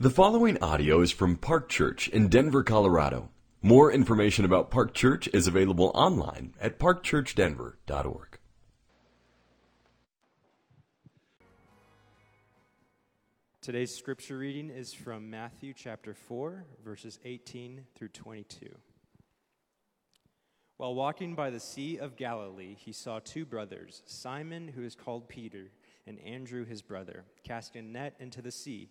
The following audio is from Park Church in Denver, Colorado. More information about Park Church is available online at parkchurchdenver.org. Today's scripture reading is from Matthew chapter 4, verses 18 through 22. While walking by the Sea of Galilee, he saw two brothers, Simon, who is called Peter, and Andrew, his brother, casting a net into the sea,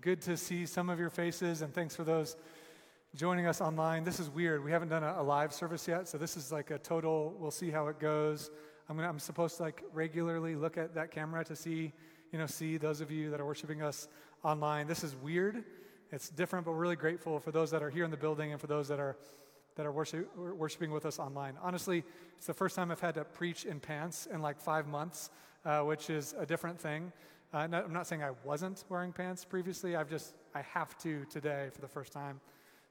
Good to see some of your faces, and thanks for those joining us online. This is weird. We haven't done a, a live service yet, so this is like a total, we'll see how it goes. I'm, gonna, I'm supposed to like regularly look at that camera to see, you know, see those of you that are worshiping us online. This is weird. It's different, but we're really grateful for those that are here in the building and for those that are that are worship, worshiping with us online. Honestly, it's the first time I've had to preach in pants in like five months, uh, which is a different thing. Uh, not, I'm not saying I wasn't wearing pants previously. I've just I have to today for the first time.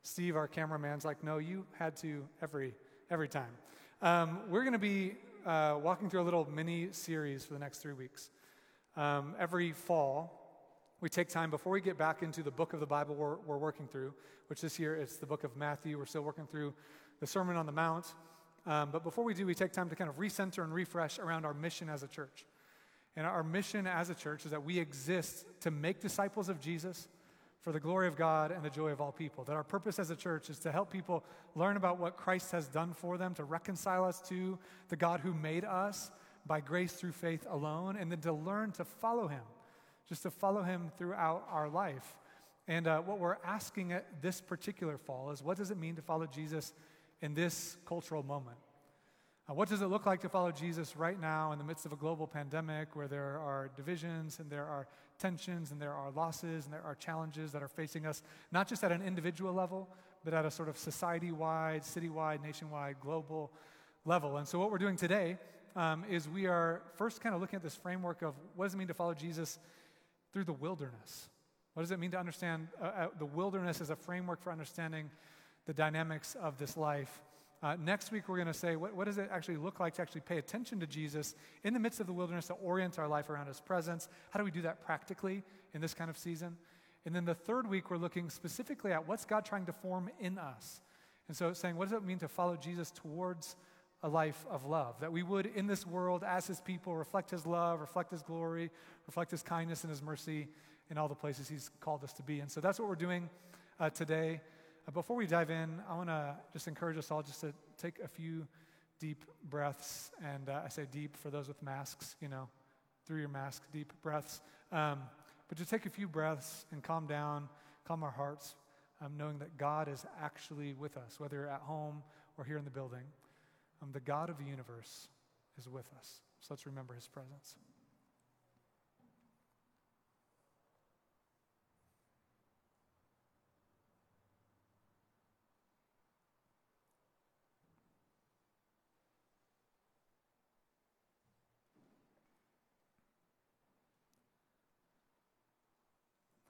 Steve, our cameraman's like, no, you had to every every time. Um, we're going to be uh, walking through a little mini series for the next three weeks. Um, every fall, we take time before we get back into the book of the Bible we're, we're, working through, which this year it's the book of Matthew. We're still working through the Sermon on the Mount. Um, but before we do, we take time to kind of recenter and refresh around our mission as a church. And our mission as a church is that we exist to make disciples of Jesus for the glory of God and the joy of all people. That our purpose as a church is to help people learn about what Christ has done for them, to reconcile us to the God who made us by grace through faith alone, and then to learn to follow him just to follow him throughout our life. And uh, what we're asking at this particular fall is what does it mean to follow Jesus in this cultural moment? Uh, what does it look like to follow Jesus right now in the midst of a global pandemic where there are divisions and there are tensions and there are losses and there are challenges that are facing us, not just at an individual level, but at a sort of society wide, city wide, nationwide, global level? And so, what we're doing today um, is we are first kind of looking at this framework of what does it mean to follow Jesus through the wilderness. What does it mean to understand uh, uh, the wilderness as a framework for understanding the dynamics of this life? Uh, next week, we're going to say, what, what, does it actually look like to actually pay attention to Jesus in the midst of the wilderness to orient our life around his presence? How do we do that practically in this kind of season? And then the third week, we're looking specifically at what's God trying to form in us. And so, saying, what does it mean to follow Jesus towards a life of love. That we would, in this world, as his people, reflect his love, reflect his glory, reflect his kindness and his mercy in all the places he's called us to be. And so that's what we're doing uh, today. Uh, before we dive in, I want to just encourage us all just to take a few deep breaths. And uh, I say deep for those with masks, you know, through your mask, deep breaths. Um, but just take a few breaths and calm down, calm our hearts, um, knowing that God is actually with us, whether you're at home or here in the building. Um, the God of the universe is with us. So let's remember his presence.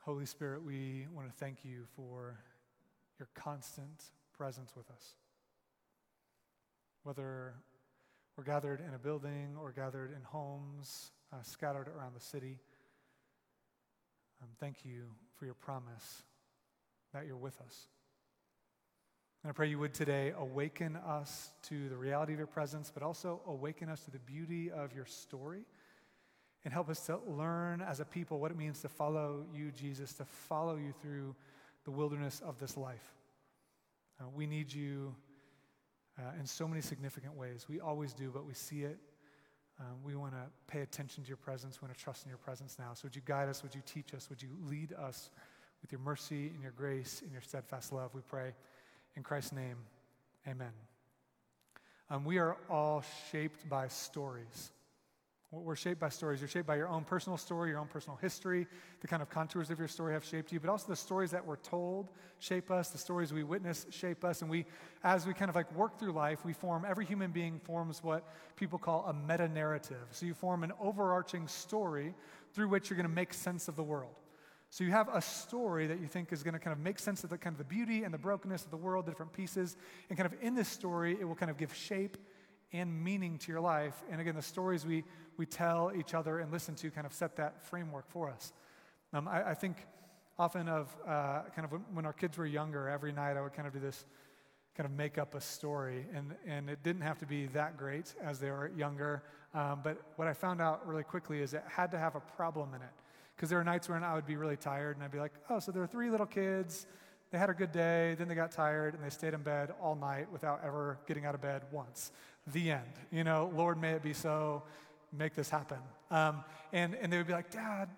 Holy Spirit, we want to thank you for your constant presence with us whether we're gathered in a building or gathered in homes uh, scattered around the city. Um, thank you for your promise that you're with us. And I pray you would today awaken us to the reality of your presence, but also awaken us to the beauty of your story and help us to learn as a people what it means to follow you, Jesus, to follow you through the wilderness of this life. Uh, we need you uh, in so many significant ways. We always do, but we see it. Um, we want to pay attention to your presence. We want to trust in your presence now. So, would you guide us? Would you teach us? Would you lead us with your mercy and your grace and your steadfast love? We pray in Christ's name. Amen. Um, we are all shaped by stories. We're shaped by stories. You're shaped by your own personal story, your own personal history. The kind of contours of your story have shaped you, but also the stories that we're told shape us, the stories we witness shape us. And we, as we kind of like work through life, we form, every human being forms what people call a meta narrative. So you form an overarching story through which you're going to make sense of the world. So you have a story that you think is going to kind of make sense of the kind of the beauty and the brokenness of the world, the different pieces. And kind of in this story, it will kind of give shape and meaning to your life. And again, the stories we, we tell each other and listen to kind of set that framework for us. Um, I, I, think often of uh, kind of when, our kids were younger, every night I would kind of do this, kind of make up a story. And, and it didn't have to be that great as they were younger. Um, but what I found out really quickly is it had to have a problem in it. Because there were nights when I would be really tired and I'd be like, oh, so there are three little kids. They had a good day, then they got tired, and they stayed in bed all night without ever getting out of bed once the end. You know, Lord, may it be so, make this happen. Um, and, and they would be like, Dad,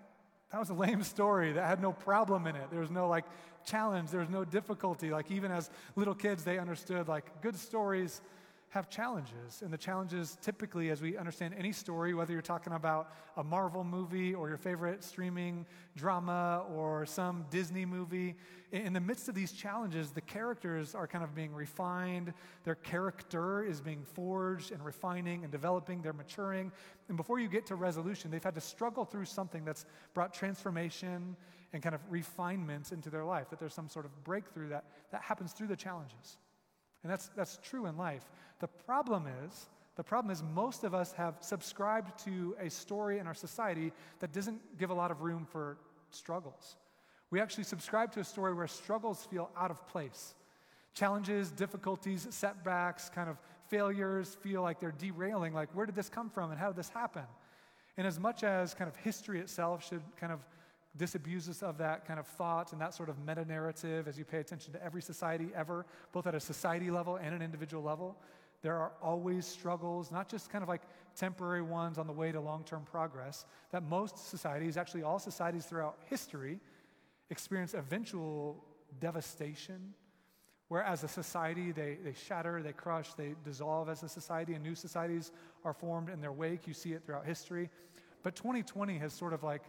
that was a lame story that had no problem in it. There was no like challenge, there was no difficulty. Like, even as little kids, they understood like good stories have challenges. And the challenges, typically, as we understand any story, whether you're talking about a Marvel movie or your favorite streaming drama or some Disney movie, in the midst of these challenges, the characters are kind of being refined. Their character is being forged and refining and developing. They're maturing. And before you get to resolution, they've had to struggle through something that's brought transformation and kind of refinement into their life, that there's some sort of breakthrough that, that happens through the challenges. And that's, that's true in life. The problem is, the problem is most of us have subscribed to a story in our society that doesn't give a lot of room for struggles. We actually subscribe to a story where struggles feel out of place. Challenges, difficulties, setbacks, kind of failures feel like they're derailing. Like, where did this come from and how did this happen? And as much as kind of history itself should kind of disabuse us of that kind of thought and that sort of meta narrative as you pay attention to every society ever, both at a society level and an individual level. There are always struggles, not just kind of like temporary ones on the way to long term progress, that most societies, actually all societies throughout history, experience eventual devastation, where as a society they, they shatter, they crush, they dissolve as a society, and new societies are formed in their wake. You see it throughout history. But 2020 has sort of like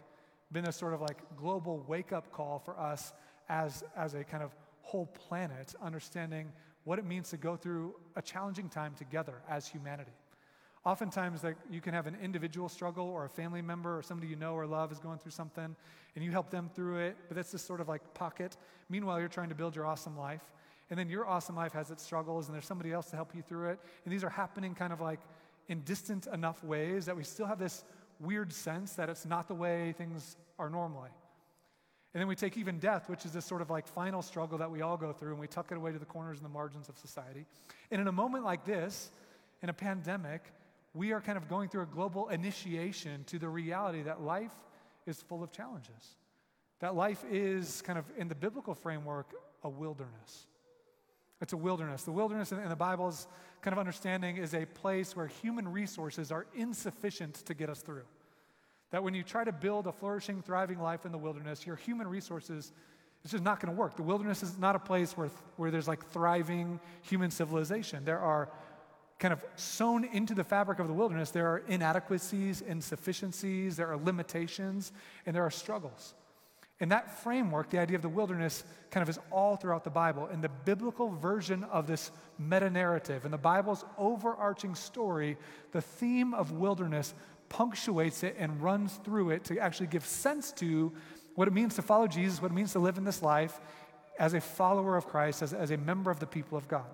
been a sort of like global wake up call for us as, as a kind of whole planet, understanding what it means to go through a challenging time together as humanity. Oftentimes, like, you can have an individual struggle or a family member or somebody you know or love is going through something, and you help them through it, but that's this sort of like pocket. Meanwhile, you're trying to build your awesome life, and then your awesome life has its struggles, and there's somebody else to help you through it. And these are happening kind of like in distant enough ways that we still have this weird sense that it's not the way things are normally. And then we take even death, which is this sort of like final struggle that we all go through, and we tuck it away to the corners and the margins of society. And in a moment like this, in a pandemic, we are kind of going through a global initiation to the reality that life is full of challenges. That life is kind of, in the biblical framework, a wilderness. It's a wilderness. The wilderness in the Bible's kind of understanding is a place where human resources are insufficient to get us through. That when you try to build a flourishing, thriving life in the wilderness, your human resources, it's just not going to work. The wilderness is not a place where, where there's like thriving human civilization. There are kind of sewn into the fabric of the wilderness, there are inadequacies, insufficiencies, there are limitations, and there are struggles. And that framework, the idea of the wilderness, kind of is all throughout the Bible. And the biblical version of this meta narrative, and the Bible's overarching story, the theme of wilderness punctuates it and runs through it to actually give sense to what it means to follow Jesus, what it means to live in this life as a follower of Christ, as, as a member of the people of God.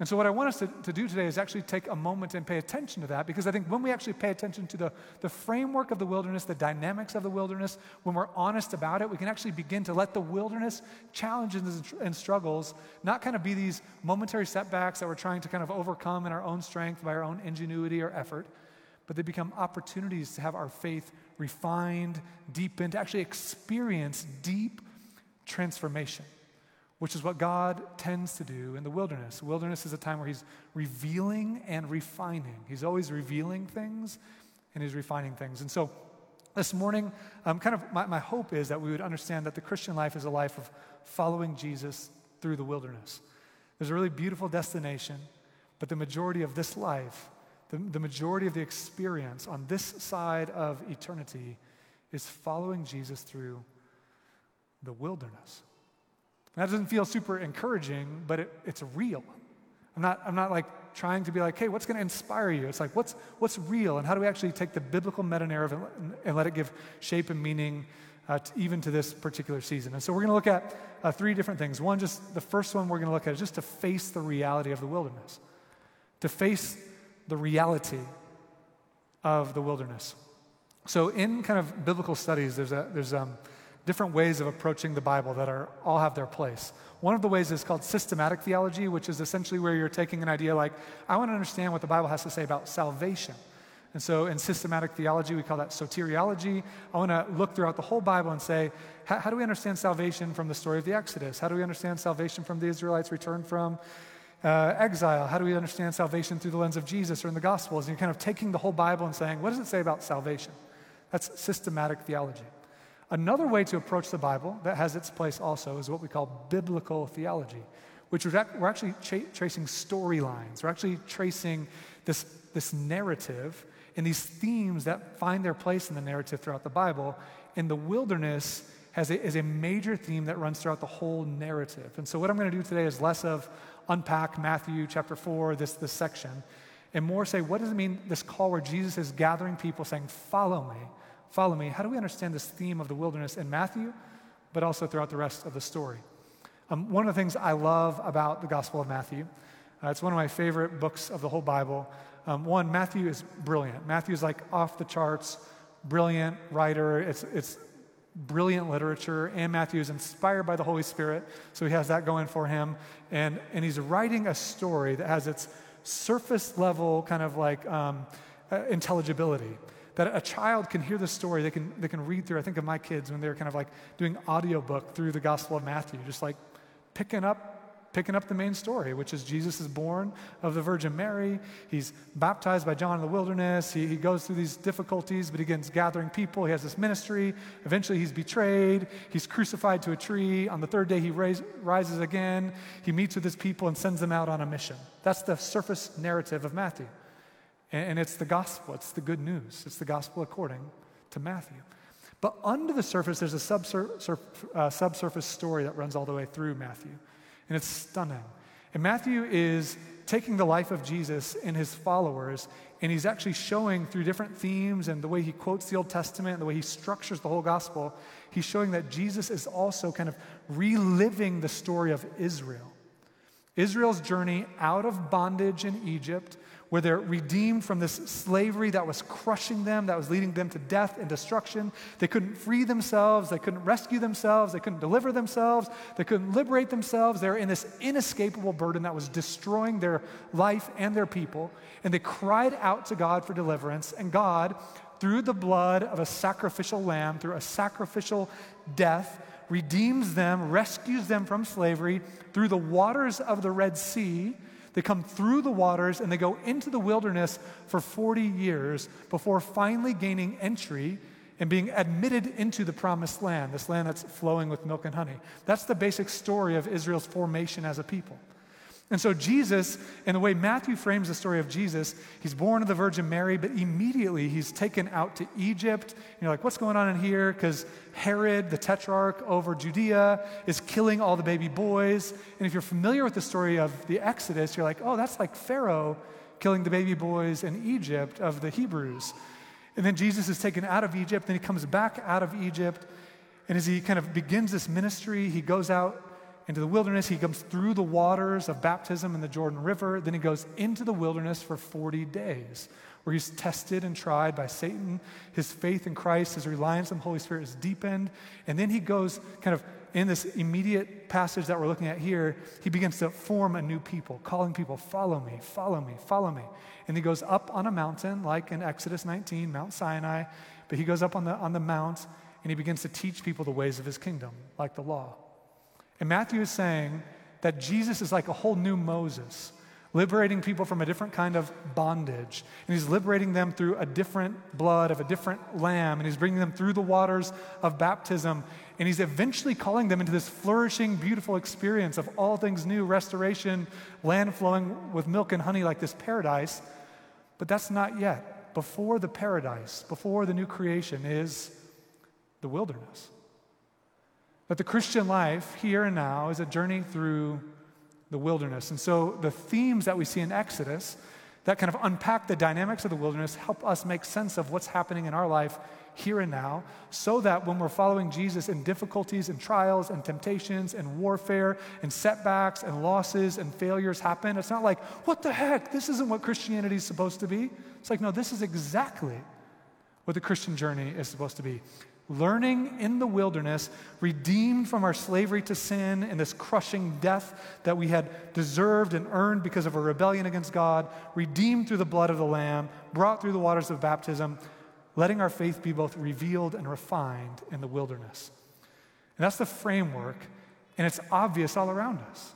And so, what I want us to, to do today is actually take a moment and pay attention to that because I think when we actually pay attention to the, the framework of the wilderness, the dynamics of the wilderness, when we're honest about it, we can actually begin to let the wilderness challenges and struggles not kind of be these momentary setbacks that we're trying to kind of overcome in our own strength by our own ingenuity or effort, but they become opportunities to have our faith refined, deepened, to actually experience deep transformation which is what God tends to do in the wilderness. The wilderness is a time where He's revealing and refining. He's always revealing things and He's refining things. And so this morning, um, kind of my, my hope is that we would understand that the Christian life is a life of following Jesus through the wilderness. There's a really beautiful destination, but the majority of this life, the, the majority of the experience on this side of eternity is following Jesus through the wilderness. That doesn't feel super encouraging, but it, it's real. I'm not, I'm not like trying to be like, hey, what's going to inspire you? It's like, what's, what's real? And how do we actually take the biblical meta narrative and, and, let it give shape and meaning uh, to, even to this particular season? And so we're going to look at uh, three different things. One, just the first one we're going to look at is just to face the reality of the wilderness, to face the reality of the wilderness. So, in kind of biblical studies, there's, a, there's um, different ways of approaching the Bible that are, all have their place. One of the ways is called systematic theology, which is essentially where you're taking an idea like, I want to understand what the Bible has to say about salvation. And so in systematic theology, we call that soteriology. I want to look throughout the whole Bible and say, how do we understand salvation from the story of the Exodus? How do we understand salvation from the Israelites' return from uh, exile? How do we understand salvation through the lens of Jesus or in the Gospels? And you're kind of taking the whole Bible and saying, what does it say about salvation? That's systematic theology. Another way to approach the Bible that has its place also is what we call biblical theology, which we're actually tra- tracing storylines. We're actually tracing this, this narrative and these themes that find their place in the narrative throughout the Bible. And the wilderness has a, is a major theme that runs throughout the whole narrative. And so, what I'm going to do today is less of unpack Matthew chapter 4, this, this section, and more say, what does it mean, this call where Jesus is gathering people saying, Follow me follow me. How do we understand this theme of the wilderness in Matthew, but also throughout the rest of the story? Um, one of the things I love about the Gospel of Matthew, uh, it's one of my favorite books of the whole Bible. Um, one, Matthew is brilliant. Matthew is like off the charts, brilliant writer. It's, it's brilliant literature, and Matthew is inspired by the Holy Spirit, so he has that going for him. And, and he's writing a story that has its surface level kind of like um, uh, intelligibility that a child can hear the story, they can, they can read through. I think of my kids when they're kind of like doing audiobook through the Gospel of Matthew, just like picking up picking up the main story, which is Jesus is born of the Virgin Mary. He's baptized by John in the wilderness. He, he goes through these difficulties, but he begins gathering people. He has this ministry. Eventually, he's betrayed. He's crucified to a tree. On the third day, he raise, rises again. He meets with his people and sends them out on a mission. That's the surface narrative of Matthew. And, it's the gospel, it's the good news. It's the gospel according to Matthew. But under the surface, there's a subsur- uh, subsurface story that runs all the way through Matthew. And it's stunning. And Matthew is taking the life of Jesus and his followers, and he's actually showing through different themes and the way he quotes the Old Testament and the way he structures the whole gospel, he's showing that Jesus is also kind of reliving the story of Israel. Israel's journey out of bondage in Egypt where they're redeemed from this slavery that was crushing them, that was leading them to death and destruction. They couldn't free themselves, they couldn't rescue themselves, they couldn't deliver themselves, they couldn't liberate themselves. They're in this inescapable burden that was destroying their life and their people. And they cried out to God for deliverance, and God, through the blood of a sacrificial lamb, through a sacrificial death, redeems them, rescues them from slavery through the waters of the Red Sea they come through the waters and they go into the wilderness for 40 years before finally gaining entry and being admitted into the promised land, this land that's flowing with milk and honey. That's the basic story of Israel's formation as a people. And so, Jesus, in the way Matthew frames the story of Jesus, he's born of the Virgin Mary, but immediately he's taken out to Egypt. You're like, what's going on in here? Because Herod, the tetrarch over Judea, is killing all the baby boys. And if you're familiar with the story of the Exodus, you're like, oh, that's like Pharaoh killing the baby boys in Egypt of the Hebrews. And then Jesus is taken out of Egypt, then he comes back out of Egypt. And as he kind of begins this ministry, he goes out into the wilderness. He comes through the waters of baptism in the Jordan River. Then he goes into the wilderness for 40 days, where he's tested and tried by Satan. His faith in Christ, his reliance on the Holy Spirit is deepened. And then he goes kind of in this immediate passage that we're looking at here, he begins to form a new people, calling people, follow me, follow me, follow me. And he goes up on a mountain, like in Exodus 19, Mount Sinai, but he goes up on the, on the mount and he begins to teach people the ways of his kingdom, like the law. And Matthew is saying that Jesus is like a whole new Moses, liberating people from a different kind of bondage. And he's liberating them through a different blood of a different lamb. And he's bringing them through the waters of baptism. And he's eventually calling them into this flourishing, beautiful experience of all things new, restoration, land flowing with milk and honey like this paradise. But that's not yet. Before the paradise, before the new creation, is the wilderness. That the Christian life here and now is a journey through the wilderness. And so the themes that we see in Exodus that kind of unpack the dynamics of the wilderness help us make sense of what's happening in our life here and now, so that when we're following Jesus in difficulties and trials and temptations and warfare and setbacks and losses and failures happen, it's not like, what the heck? This isn't what Christianity is supposed to be. It's like, no, this is exactly what the Christian journey is supposed to be learning in the wilderness, redeemed from our slavery to sin and this crushing death that we had deserved and earned because of a rebellion against God, redeemed through the blood of the Lamb, brought through the waters of baptism, letting our faith be both revealed and refined in the wilderness. And that's the framework, and it's obvious all around us.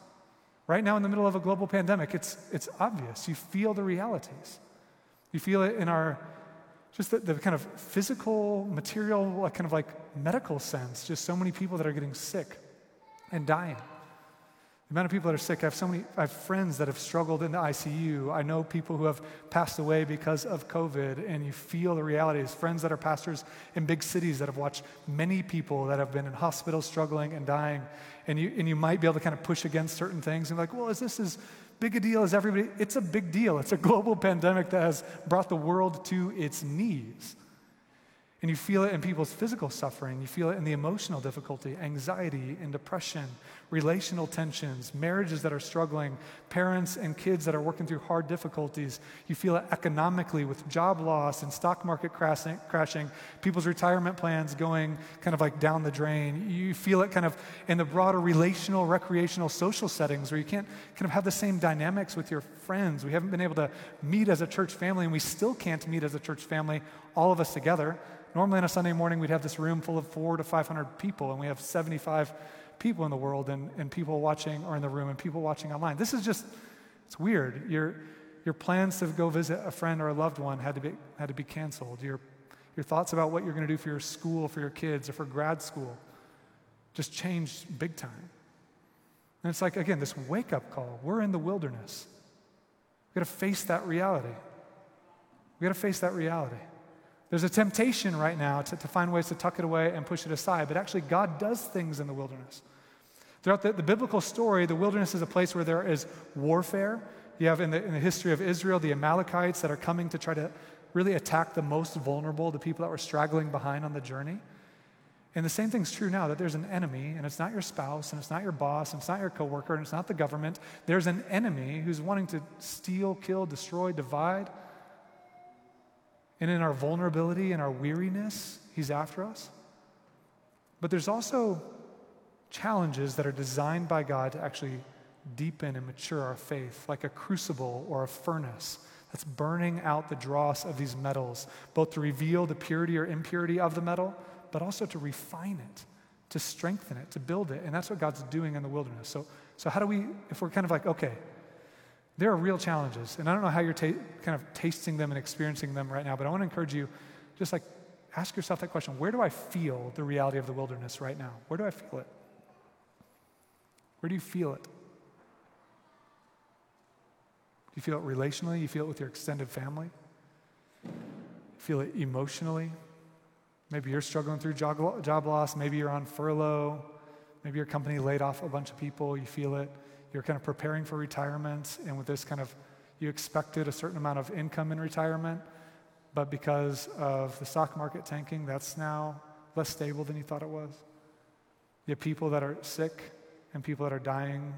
Right now, in the middle of a global pandemic, it's, it's obvious. You feel the realities. You feel it in our just the, the, kind of physical, material, like kind of like medical sense, just so many people that are getting sick and dying. The amount of people that are sick, I have so many, I have friends that have struggled in the ICU. I know people who have passed away because of COVID, and you feel the realities. Friends that are pastors in big cities that have watched many people that have been in hospitals struggling and dying. And you, and you might be able to kind of push against certain things and be like, well, is this as big a deal as everybody? It's a big deal. It's a global pandemic that has brought the world to its knees. And you feel it in people's physical suffering. You feel it in the emotional difficulty, anxiety and depression, relational tensions, marriages that are struggling, parents and kids that are working through hard difficulties. You feel it economically with job loss and stock market crashing, crashing, people's retirement plans going kind of like down the drain. You feel it kind of in the broader relational, recreational, social settings where you can't kind of have the same dynamics with your friends. We haven't been able to meet as a church family, and we still can't meet as a church family, all of us together. Normally on a Sunday morning, we'd have this room full of four to 500 people, and we have 75 people in the world and, and people watching are in the room and people watching online. This is just, it's weird. Your, your plans to go visit a friend or a loved one had to be, had to be canceled. Your, your thoughts about what you're going to do for your school, for your kids, or for grad school just changed big time. And it's like, again, this wake up call. We're in the wilderness. We've got to face that reality. We've got to face that reality. There's a temptation right now to, to find ways to tuck it away and push it aside, but actually, God does things in the wilderness. Throughout the, the biblical story, the wilderness is a place where there is warfare. You have in the, in the history of Israel the Amalekites that are coming to try to really attack the most vulnerable, the people that were straggling behind on the journey. And the same thing's true now that there's an enemy, and it's not your spouse, and it's not your boss, and it's not your coworker, and it's not the government. There's an enemy who's wanting to steal, kill, destroy, divide. And in our vulnerability and our weariness, He's after us. But there's also challenges that are designed by God to actually deepen and mature our faith, like a crucible or a furnace that's burning out the dross of these metals, both to reveal the purity or impurity of the metal, but also to refine it, to strengthen it, to build it. And that's what God's doing in the wilderness. So, so how do we, if we're kind of like, okay, there are real challenges, and I don't know how you're ta- kind of tasting them and experiencing them right now, but I want to encourage you just like ask yourself that question where do I feel the reality of the wilderness right now? Where do I feel it? Where do you feel it? Do you feel it relationally? You feel it with your extended family? You feel it emotionally? Maybe you're struggling through job, job loss. Maybe you're on furlough. Maybe your company laid off a bunch of people. You feel it you're kind of preparing for retirement, and with this kind of, you expected a certain amount of income in retirement, but because of the stock market tanking, that's now less stable than you thought it was. You have people that are sick and people that are dying.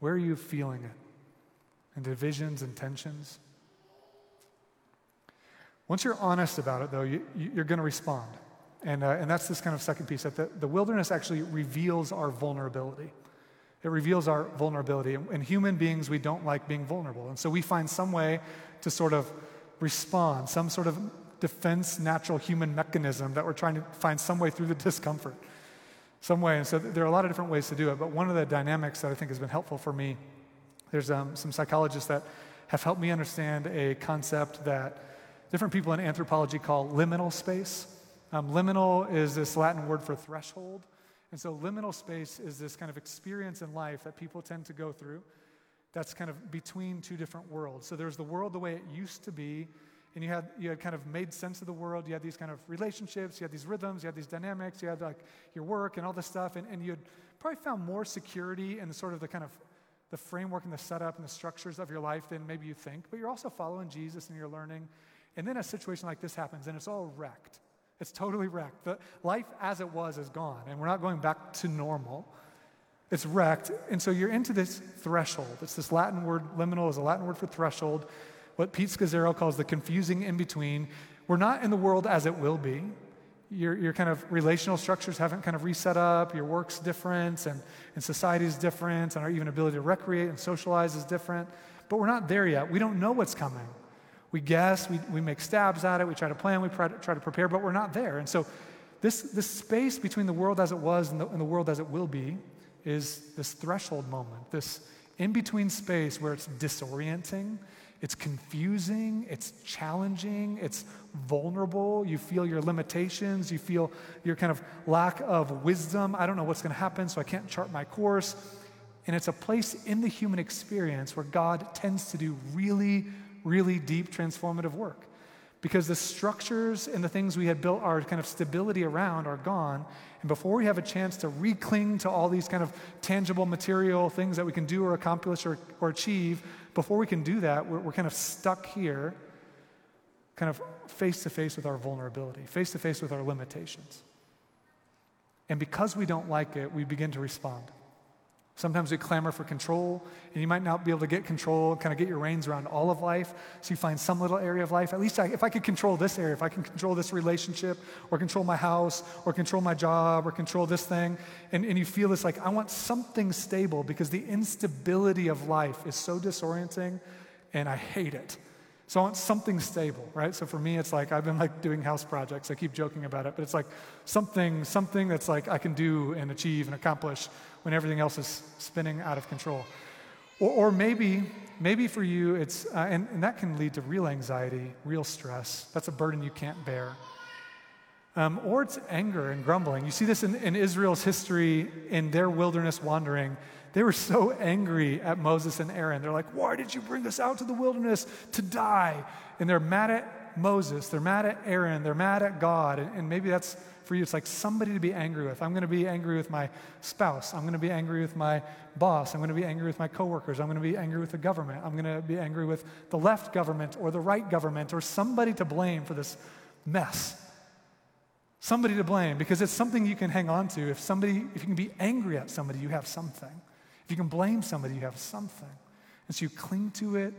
Where are you feeling it? And divisions and tensions? Once you're honest about it, though, you, are going to respond. And, uh, and that's this kind of second piece that the, the wilderness actually reveals our vulnerability. It reveals our vulnerability. And human beings, we don't like being vulnerable. And so we find some way to sort of respond, some sort of defense, natural human mechanism that we're trying to find some way through the discomfort, some way. And so there are a lot of different ways to do it. But one of the dynamics that I think has been helpful for me, there's um, some psychologists that have helped me understand a concept that different people in anthropology call liminal space. Um, liminal is this Latin word for threshold. And so liminal space is this kind of experience in life that people tend to go through that's kind of between two different worlds. So there's the world the way it used to be, and you had, you had kind of made sense of the world. You had these kind of relationships, you had these rhythms, you had these dynamics, you had like your work and all this stuff, and, and you had probably found more security in sort of the kind of the framework and the setup and the structures of your life than maybe you think. But you're also following Jesus and you're learning. And then a situation like this happens and it's all wrecked. It's totally wrecked. The life as it was is gone, and we're not going back to normal. It's wrecked. And so you're into this threshold. It's this Latin word, liminal is a Latin word for threshold, what Pete Scazzero calls the confusing in between. We're not in the world as it will be. Your, your kind of relational structures haven't kind of reset up, your work's different, and, and society's different, and our even ability to recreate and socialize is different. But we're not there yet. We don't know what's coming. We guess, we, we make stabs at it, we try to plan, we try to, try to prepare, but we're not there. And so, this, this space between the world as it was and the, and the world as it will be is this threshold moment, this in between space where it's disorienting, it's confusing, it's challenging, it's vulnerable. You feel your limitations, you feel your kind of lack of wisdom. I don't know what's going to happen, so I can't chart my course. And it's a place in the human experience where God tends to do really, really deep transformative work because the structures and the things we had built our kind of stability around are gone. And before we have a chance to recling to all these kind of tangible material things that we can do or accomplish or, or achieve, before we can do that, we're, we're kind of stuck here, kind of face to face with our vulnerability, face to face with our limitations. And because we don't like it, we begin to respond. Sometimes we clamor for control, and you might not be able to get control, kind of get your reins around all of life. So you find some little area of life. At least I, if I could control this area, if I can control this relationship, or control my house, or control my job, or control this thing, and, and you feel this like, I want something stable because the instability of life is so disorienting, and I hate it. So I want something stable, right? So for me, it's like I've been like doing house projects. I keep joking about it, but it's like something, something that's like I can do and achieve and accomplish when everything else is spinning out of control. Or, or maybe, maybe for you, it's, uh, and, and that can lead to real anxiety, real stress. That's a burden you can't bear. Um, or it's anger and grumbling. You see this in, in Israel's history in their wilderness wandering. They were so angry at Moses and Aaron. They're like, Why did you bring us out to the wilderness to die? And they're mad at Moses, they're mad at Aaron, they're mad at God. And, and maybe that's for you, it's like somebody to be angry with. I'm going to be angry with my spouse. I'm going to be angry with my boss. I'm going to be angry with my coworkers. I'm going to be angry with the government. I'm going to be angry with the left government or the right government or somebody to blame for this mess. Somebody to blame because it's something you can hang on to. If somebody, if you can be angry at somebody, you have something. If you can blame somebody, you have something. And so you cling to it,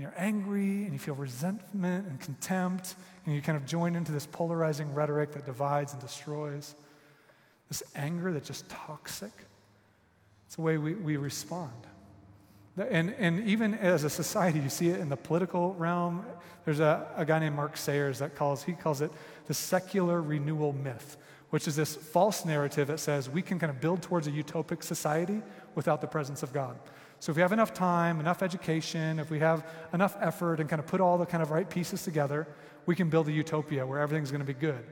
and you're angry, and you feel resentment and contempt, and you kind of join into this polarizing rhetoric that divides and destroys. This anger that's just toxic. It's the way we, we respond. And, and even as a society, you see it in the political realm. There's a, a guy named Mark Sayers that calls, he calls it the secular renewal myth, which is this false narrative that says we can kind of build towards a utopic society without the presence of God. So if we have enough time, enough education, if we have enough effort and kind of put all the kind of right pieces together, we can build a utopia where everything's going to be good.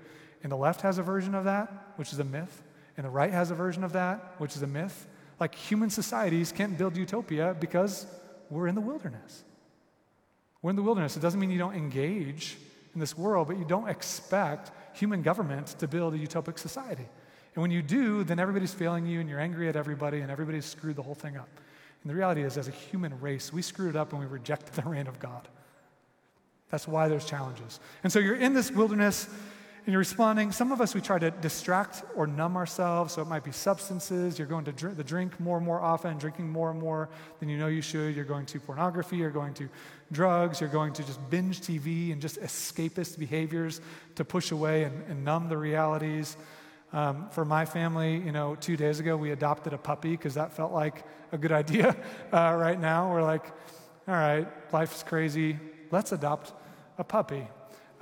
And the left has a version of that, which is a myth, and the right has a version of that, which is a myth. Like human societies can't build utopia because we're in the wilderness. We're in the wilderness. It doesn't mean you don't engage in this world, but you don't expect human government to build a utopic society. And when you do, then everybody's failing you and you're angry at everybody and everybody's screwed the whole thing up. And the reality is, as a human race, we screwed it up and we rejected the reign of God. That's why there's challenges. And so you're in this wilderness and you're responding. Some of us, we try to distract or numb ourselves. So it might be substances. You're going to drink, the drink more and more often, drinking more and more than you know you should. You're going to pornography. You're going to drugs. You're going to just binge TV and just escapist behaviors to push away and, and numb the realities. Um, for my family, you know, two days ago we adopted a puppy because that felt like a good idea. Uh, right now, we're like, all right, life's crazy. Let's adopt a puppy.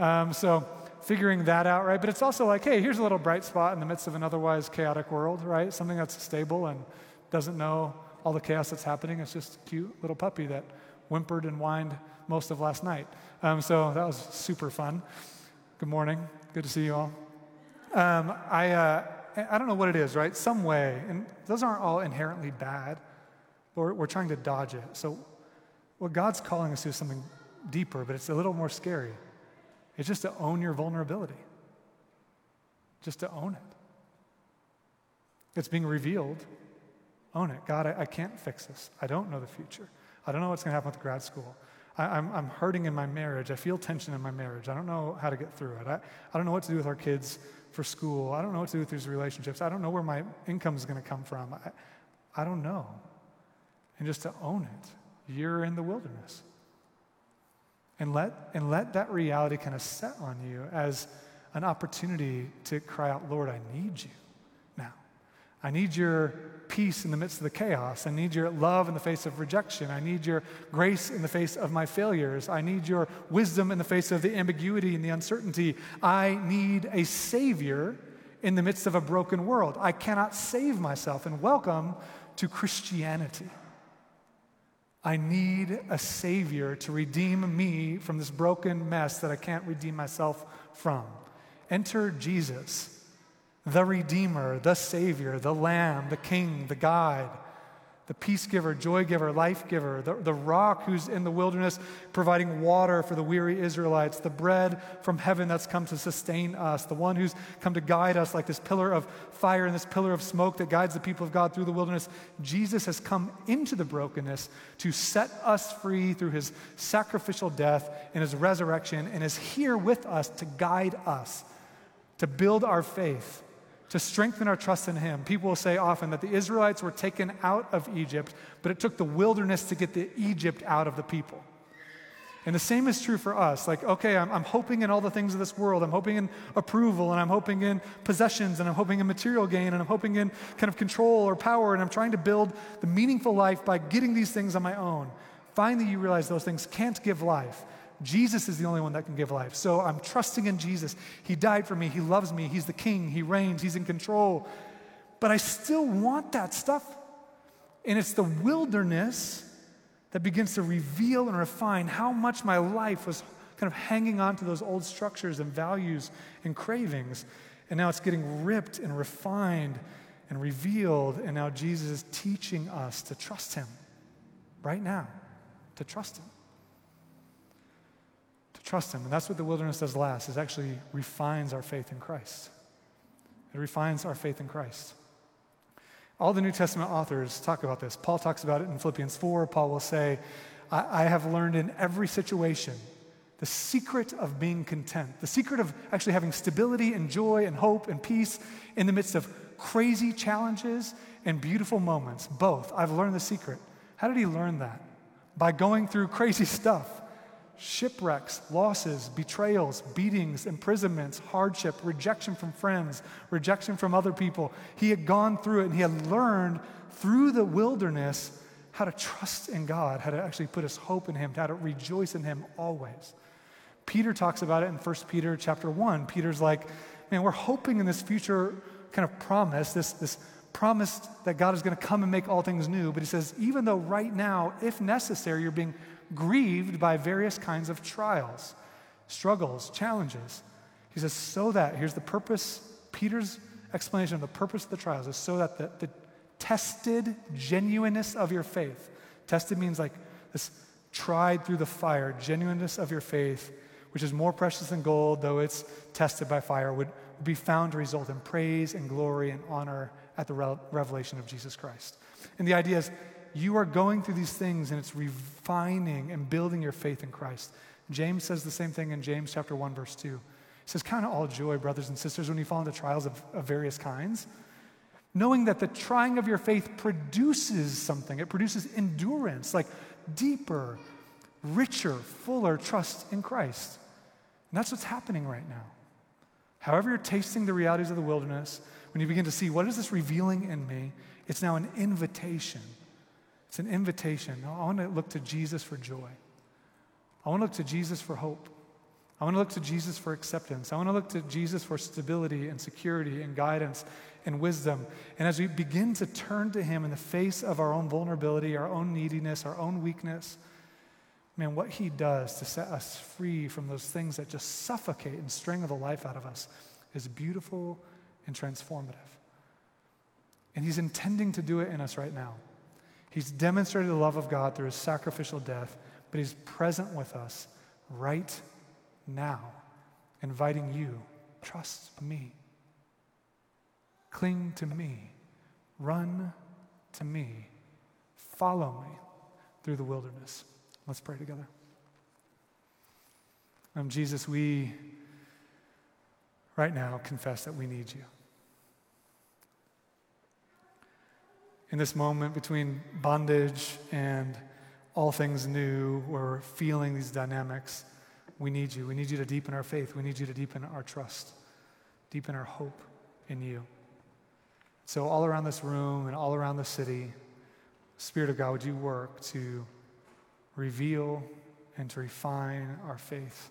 Um, so figuring that out, right? But it's also like, hey, here's a little bright spot in the midst of an otherwise chaotic world, right? Something that's stable and doesn't know all the chaos that's happening. It's just a cute little puppy that whimpered and whined most of last night. Um, so that was super fun. Good morning. Good to see you all. Um, I, uh, I don't know what it is, right? Some way, and those aren't all inherently bad, but we're, we're trying to dodge it. So, what God's calling us to is something deeper, but it's a little more scary. It's just to own your vulnerability, just to own it. It's being revealed. Own it. God, I, I can't fix this. I don't know the future. I don't know what's going to happen with grad school. I, am I'm, I'm hurting in my marriage. I feel tension in my marriage. I don't know how to get through it. I, I don't know what to do with our kids for school. I don't know what to do with these relationships. I don't know where my income is going to come from. I, I don't know. And just to own it, you're in the wilderness. And let, and let that reality kind of set on you as an opportunity to cry out, Lord, I need you. I need your peace in the midst of the chaos. I need your love in the face of rejection. I need your grace in the face of my failures. I need your wisdom in the face of the ambiguity and the uncertainty. I need a Savior in the midst of a broken world. I cannot save myself. And welcome to Christianity. I need a Savior to redeem me from this broken mess that I can't redeem myself from. Enter Jesus the Redeemer, the Savior, the Lamb, the King, the Guide, the peace giver, joy giver, life giver, the, the rock who's in the wilderness providing water for the weary Israelites, the bread from heaven that's come to sustain us, the one who's come to guide us like this pillar of fire and this pillar of smoke that guides the people of God through the wilderness. Jesus has come into the brokenness to set us free through his sacrificial death and his resurrection and is here with us to guide us, to build our faith to strengthen our trust in Him. People will say often that the Israelites were taken out of Egypt, but it took the wilderness to get the Egypt out of the people. And the same is true for us. Like, okay, I'm, I'm, hoping in all the things of this world. I'm hoping in approval, and I'm hoping in possessions, and I'm hoping in material gain, and I'm hoping in kind of control or power, and I'm trying to build the meaningful life by getting these things on my own. Finally, you realize those things can't give life. Jesus is the only one that can give life. So I'm trusting in Jesus. He died for me. He loves me. He's the king. He reigns. He's in control. But I still want that stuff. And it's the wilderness that begins to reveal and refine how much my life was kind of hanging on to those old structures and values and cravings. And now it's getting ripped and refined and revealed. And now Jesus is teaching us to trust Him right now, to trust Him trust Him. And that's what the wilderness does last, is actually refines our faith in Christ. It refines our faith in Christ. All the New Testament authors talk about this. Paul talks about it in Philippians 4. Paul will say, I, I have learned in every situation the secret of being content, the secret of actually having stability and joy and hope and peace in the midst of crazy challenges and beautiful moments. Both. I've learned the secret. How did he learn that? By going through crazy stuff shipwrecks, losses, betrayals, beatings, imprisonments, hardship, rejection from friends, rejection from other people. He had gone through it and he had learned through the wilderness how to trust in God, how to actually put his hope in him, how to rejoice in him always. Peter talks about it in 1 Peter chapter 1. Peter's like, man, we're hoping in this future kind of promise, this, this promise that God is going to come and make all things new. But he says, even though right now, if necessary, you're being grieved by various kinds of trials, struggles, challenges. He says, so that, here's the purpose, Peter's explanation of the purpose of the trials is so that the, the tested genuineness of your faith, tested means like this tried through the fire, genuineness of your faith, which is more precious than gold, though it's tested by fire, would be found to result in praise and glory and honor at the revelation of Jesus Christ. And the idea is you are going through these things and it's refining and building your faith in Christ. James says the same thing in James chapter 1, verse 2. He says, Count all joy, brothers and sisters, when you fall into trials of, of various kinds, knowing that the trying of your faith produces something. It produces endurance, like deeper, richer, fuller trust in Christ. And that's what's happening right now. However, you're tasting the realities of the wilderness, when you begin to see what is this revealing in me, it's now an invitation it's an invitation. I want to look to Jesus for joy. I want to look to Jesus for hope. I want to look to Jesus for acceptance. I want to look to Jesus for stability and security and guidance and wisdom. And as we begin to turn to Him in the face of our own vulnerability, our own neediness, our own weakness, man, what He does to set us free from those things that just suffocate and strangle the life out of us is beautiful and transformative. And He's intending to do it in us right now. He's demonstrated the love of God through his sacrificial death, but he's present with us right now, inviting you trust me, cling to me, run to me, follow me through the wilderness. Let's pray together. Um, Jesus, we right now confess that we need you. In this moment between bondage and all things new, we're feeling these dynamics. We need you. We need you to deepen our faith. We need you to deepen our trust, deepen our hope in you. So, all around this room and all around the city, Spirit of God, would you work to reveal and to refine our faith,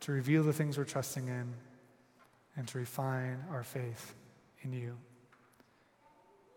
to reveal the things we're trusting in, and to refine our faith in you.